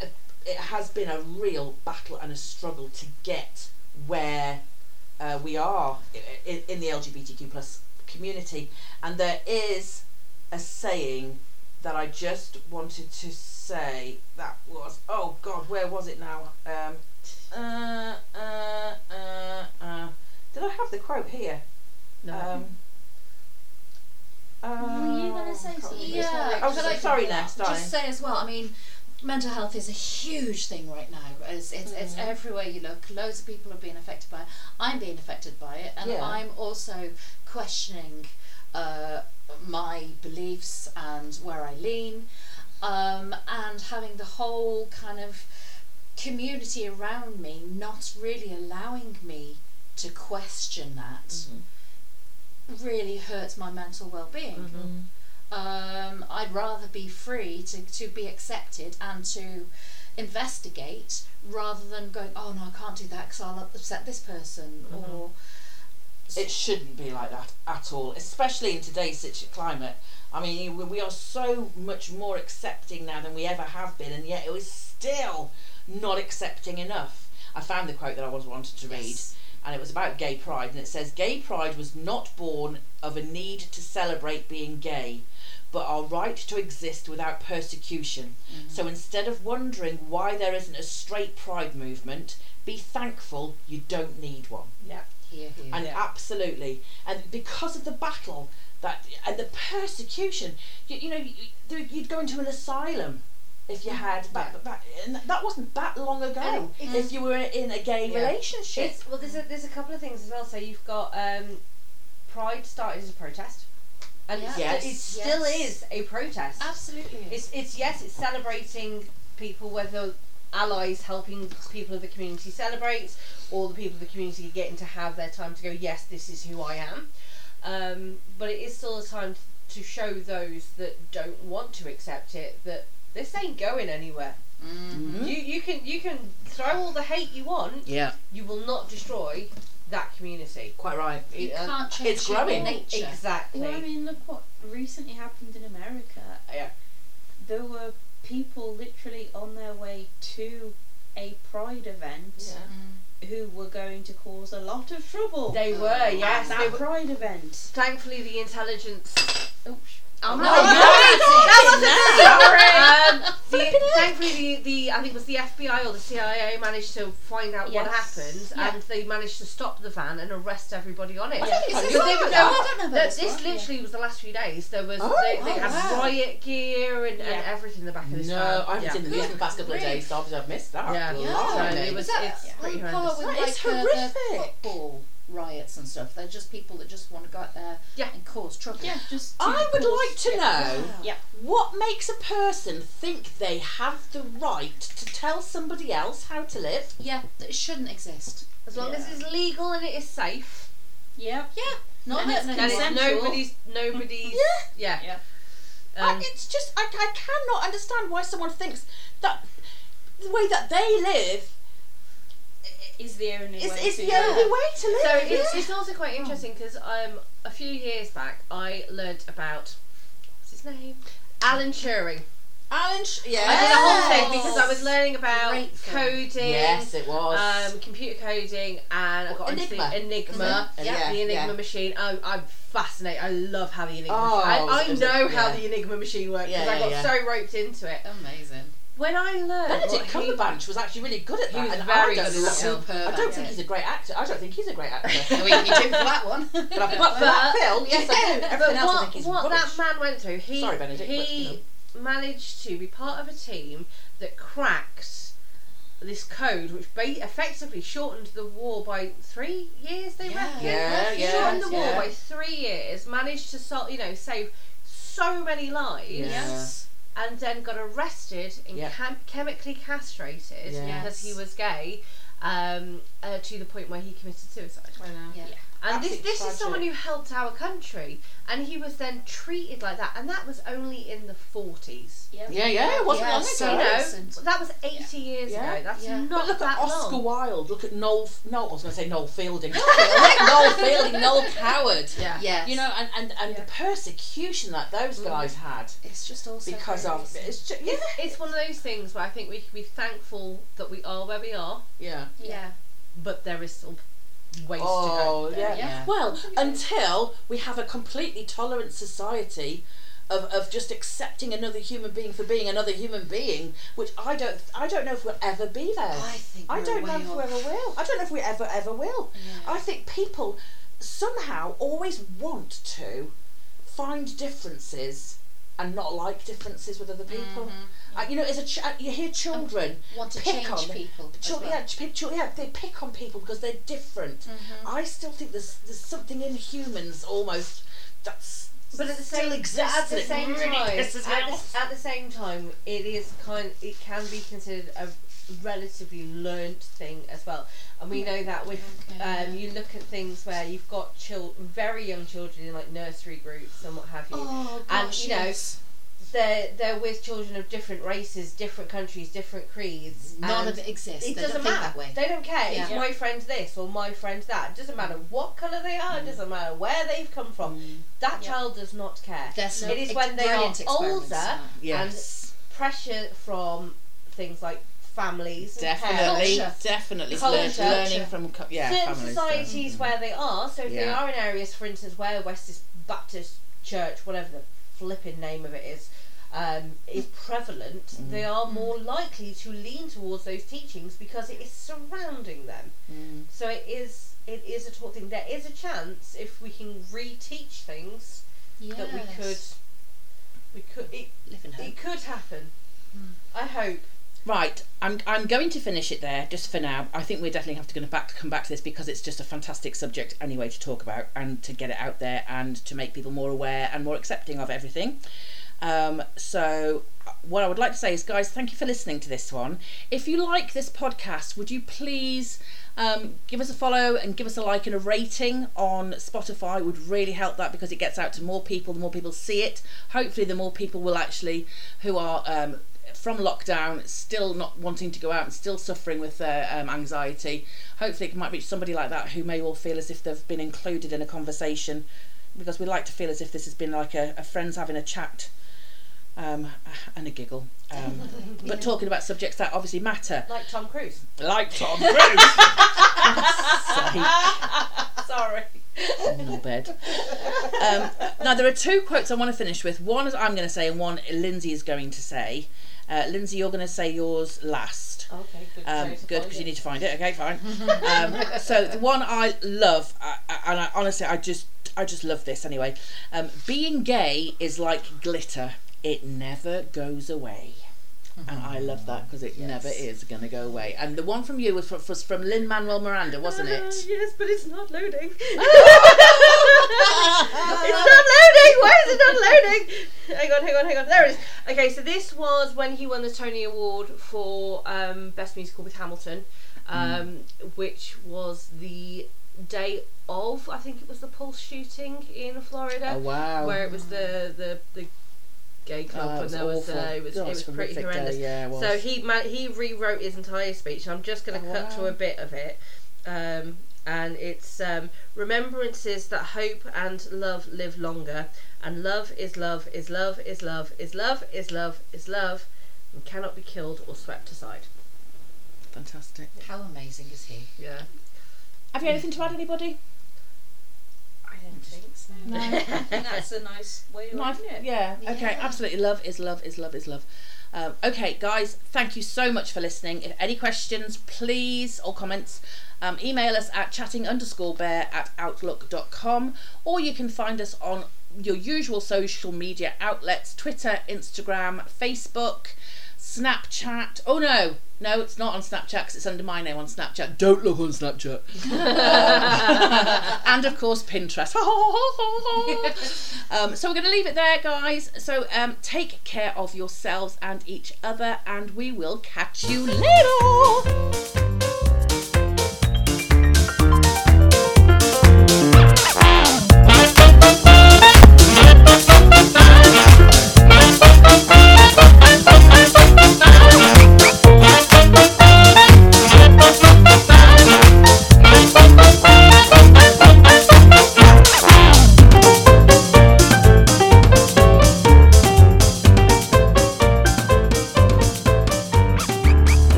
it, it has been a real battle and a struggle to get where uh, we are in, in the LGBTQ plus community, and there is a saying that I just wanted to say that was oh God, where was it now? Um, uh, uh, uh, uh, did I have the quote here? Um, Were you gonna say something? Yeah, Oh, but so- I- sorry, Ness. Just say as well. I mean, mental health is a huge thing right now. It's it's, it's Mhm. everywhere you look. Loads of people are being affected by it. I'm being affected by it, and Yeah. I'm also questioning uh, my beliefs and where I lean, um, and having the whole kind of community around me not really allowing me to question that Mhm. really hurts my mental well-being Mhm. Um, I'd rather be free to, to be accepted and to investigate rather than going, oh no, I can't do that because I'll upset this person or It shouldn't be like that at all, especially in today's climate. I mean, we- we are so much more accepting now than we ever have been, and yet it was still not accepting enough. I found the quote that I was wanted to read, Yes. and it was about gay pride, and it says, "Gay pride was not born of a need to celebrate being gay." But our right to exist without persecution. Mm-hmm. So instead of wondering why there isn't a straight pride movement, be thankful you don't need one Yeah. here, here. and Yeah. absolutely and because of the battle that and the persecution you, you know you, you'd go into an asylum if you mm-hmm. had back, back, and that wasn't that long ago And mm-hmm. if you were in a gay Yeah. relationship It's, well, there's a, there's a couple of things as well. So you've got um, Pride started as a protest, and Yeah. Yes. it still Yes. is a protest. Absolutely. It's it's yes, it's celebrating people, whether allies helping people of the community celebrate, or the people of the community getting to have their time to go. Yes, this is who I am. Um, but it is still a time to show those that don't want to accept it that this ain't going anywhere. Mhm. You you can you can throw all the hate you want. yeah You will not destroy that community. quite right You Uh, can't change it's growing. nature. Exactly. Well, I mean, look what recently happened in America. Yeah. There were people literally on their way to a pride event Mm. who were going to cause a lot of trouble. They were, at yes. that They were, pride event. thankfully, the intelligence. Sh- Oh, no, no, no, that wasn't the, um, the, Thankfully, the, the I think it was the FBI or the CIA managed to find out what happened, Yeah. and they managed to stop the van and arrest everybody on it. I think it's this Because they were- no, I don't know about this this one. literally was the last few days. There was Oh, they, they oh, had wow. riot gear and, and everything in the back of this no van. I haven't yeah. seen the news in the past couple of days so obviously I've missed that Yeah. Yeah. Blimey. So it was- that it's pretty horrendous. with That like is the, the horrific. football riots and stuff? They're just people that just want to go out there Yeah. and cause trouble. yeah, just. I would cause- like to know Yeah. what makes a person think they have the right to tell somebody else how to live Yeah, that it shouldn't exist. As long as it's legal and it is safe, Yeah. Yeah, not And that it's it's nobody's nobody's. Yeah. yeah. Yeah. I, Um, it's just I, I cannot understand why someone thinks that the way that they live Is the only is, way is to the do only way to live. So it's, yeah. it's it's also quite interesting because um, a few years back I learnt about what's his name, Alan Turing. Alan, Sh- yeah, I did a whole thing because I was learning about Great coding, Yes, it was. um, computer coding, and I got into the Enigma. Enigma, yeah, the Enigma yeah. machine. I, I'm fascinated. I love how the Enigma. Oh, I, I know a- how yeah. the Enigma machine works Yeah, because I got yeah. so roped into it. amazing. When I learned Benedict Cumberbatch was actually really good at that. He was and very I don't, good at Superb I don't think he's a great actor. I don't think he's a great actor. we can do for that one. but, I, but for that film, yes, I do. But Everything else, I think he's what rubbish. that man went through, he Sorry, Benedict, but, he you managed to be part of a team that cracked this code, which ba- effectively shortened the war by three years. They Yeah. reckon. Yeah, yeah, shortened the war yeah. by three years. Managed to sol- you know save so many lives. Yes. And then got arrested and Yeah. chem- chemically castrated Yeah. because he was gay, um, uh, to the point where he committed suicide. Yeah. And this, Absolutely this is someone who helped our country, and he was then treated like that, and that was only in the forties. Yep. Yeah, yeah, it wasn't Yeah, long so- ago. You know, that was eighty years Yeah. ago. That's Yeah. not But look that at Oscar long. Wilde. Look at Noel. No, I was going to say Noel Fielding. Noel Fielding. Noel Coward. Yeah. Yes. You know, and and, and the persecution that those mm. guys had it's just also because very of it's just, yeah, It's one of those things where I think we can be thankful that we are where we are, yeah. yeah. but there is still ways to Oh, go. yeah. Yeah. Well, until we have a completely tolerant society of, of just accepting another human being for being another human being, which I don't I don't know if we'll ever be there. I think I don't know if we ever will. I don't know if we ever ever will. Yeah. I think people somehow always want to find differences and not like differences with other people. Mhm. Uh, you know, as a ch- uh, you hear children Want to pick change on people. as Chil- well. yeah, ch- pick- yeah, they pick on people because they're different. Mhm. I still think there's there's something in humans almost that's But at the still same exists. at the same time, pisses me at the, at the same time, it is kind. It can be considered a relatively learnt thing as well. And we know that with Okay. um, you look at things where you've got chil- very young children in like nursery groups and what have you. Oh And, gosh, you know, they're they're with children of different races, different countries, different creeds. None and of it exists. It they doesn't don't matter. that way. They don't care. It's Yeah. my friend's this or my friend's that. It doesn't matter what colour they are. It doesn't matter where they've come from. That Yeah. child does not care. There's some it is ex- when they are older now. Yes. pressure from things like families, and Definitely, Culture. definitely Culture. learning from co- yeah certain families. societies where they are. So if they are in areas, for instance, where West is Baptist Church, whatever the flipping name of it is, um, is prevalent, Mm. they are more likely to lean towards those teachings because it is surrounding them. Mm. So it is it is a taught thing. There is a chance if we can reteach things that we could we could it, live in hope. it could happen. Hmm. I hope. Right, I'm I'm going to finish it there just for now. I think we definitely have to go back come back to this because it's just a fantastic subject anyway to talk about and to get it out there and to make people more aware and more accepting of everything. Um, so what I would like to say is, guys, thank you for listening to this one. If you like this podcast, would you please um, give us a follow and give us a like and a rating on Spotify? Would really help that because it gets out to more people. The more people see it, hopefully, the more people will actually who are um, from lockdown, still not wanting to go out and still suffering with their um, anxiety. Hopefully, it might reach somebody like that who may well feel as if they've been included in a conversation because we like to feel as if this has been like a, a friends having a chat um, and a giggle. Um, but talking about subjects that obviously matter, Like Tom Cruise. like Tom Cruise. Sorry. no bed. Um, now there are two quotes I want to finish with. One is I'm going to say, and one Lyndsey is going to say. Uh, Lyndsey, you're going to say yours last. Okay, good. Um, good because you need to find it. Okay, fine. um, so the one I love, I, I, and I, honestly, I just, I just love this anyway. Um, being gay is like glitter; it never goes away. And I love that because it never is going to go away. And the one from you was from, was from Lin Manuel Miranda, wasn't Uh, it? yes, but it's not loading. it's not loading. Why is it not loading? Hang on, hang on, hang on. There it is. Okay, so this was when he won the Tony Award for um, Best Musical with Hamilton, um, which was the day of I think it was the Pulse shooting in Florida, Oh wow! where it was the the the gay club Oh, it and was there was awful. uh, it was God, it was pretty horrific day, horrendous. yeah, it was. So he ma- he rewrote his entire speech. I'm just going to Oh, cut to a bit of it, um, and it's um, remembrances that hope and love live longer, and love is love is love is love is love is love is love, and cannot be killed or swept aside. Fantastic. How amazing is he? Yeah, Have you anything to add, anybody? I don't think so. No. I think that's a nice way of Nice, it. yeah, okay, Yeah. absolutely. Love is love is love is love. Um, okay, guys, thank you so much for listening. If any questions, please, or comments, um, email us at chatting underscore bear at outlook.com or you can find us on your usual social media outlets Twitter, Instagram, Facebook, Snapchat. Oh no, no, it's not on Snapchat because it's under my name on Snapchat. Don't look on Snapchat. and of course, Pinterest. um, so we're going to leave it there, guys. So um, take care of yourselves and each other, and we will catch you later.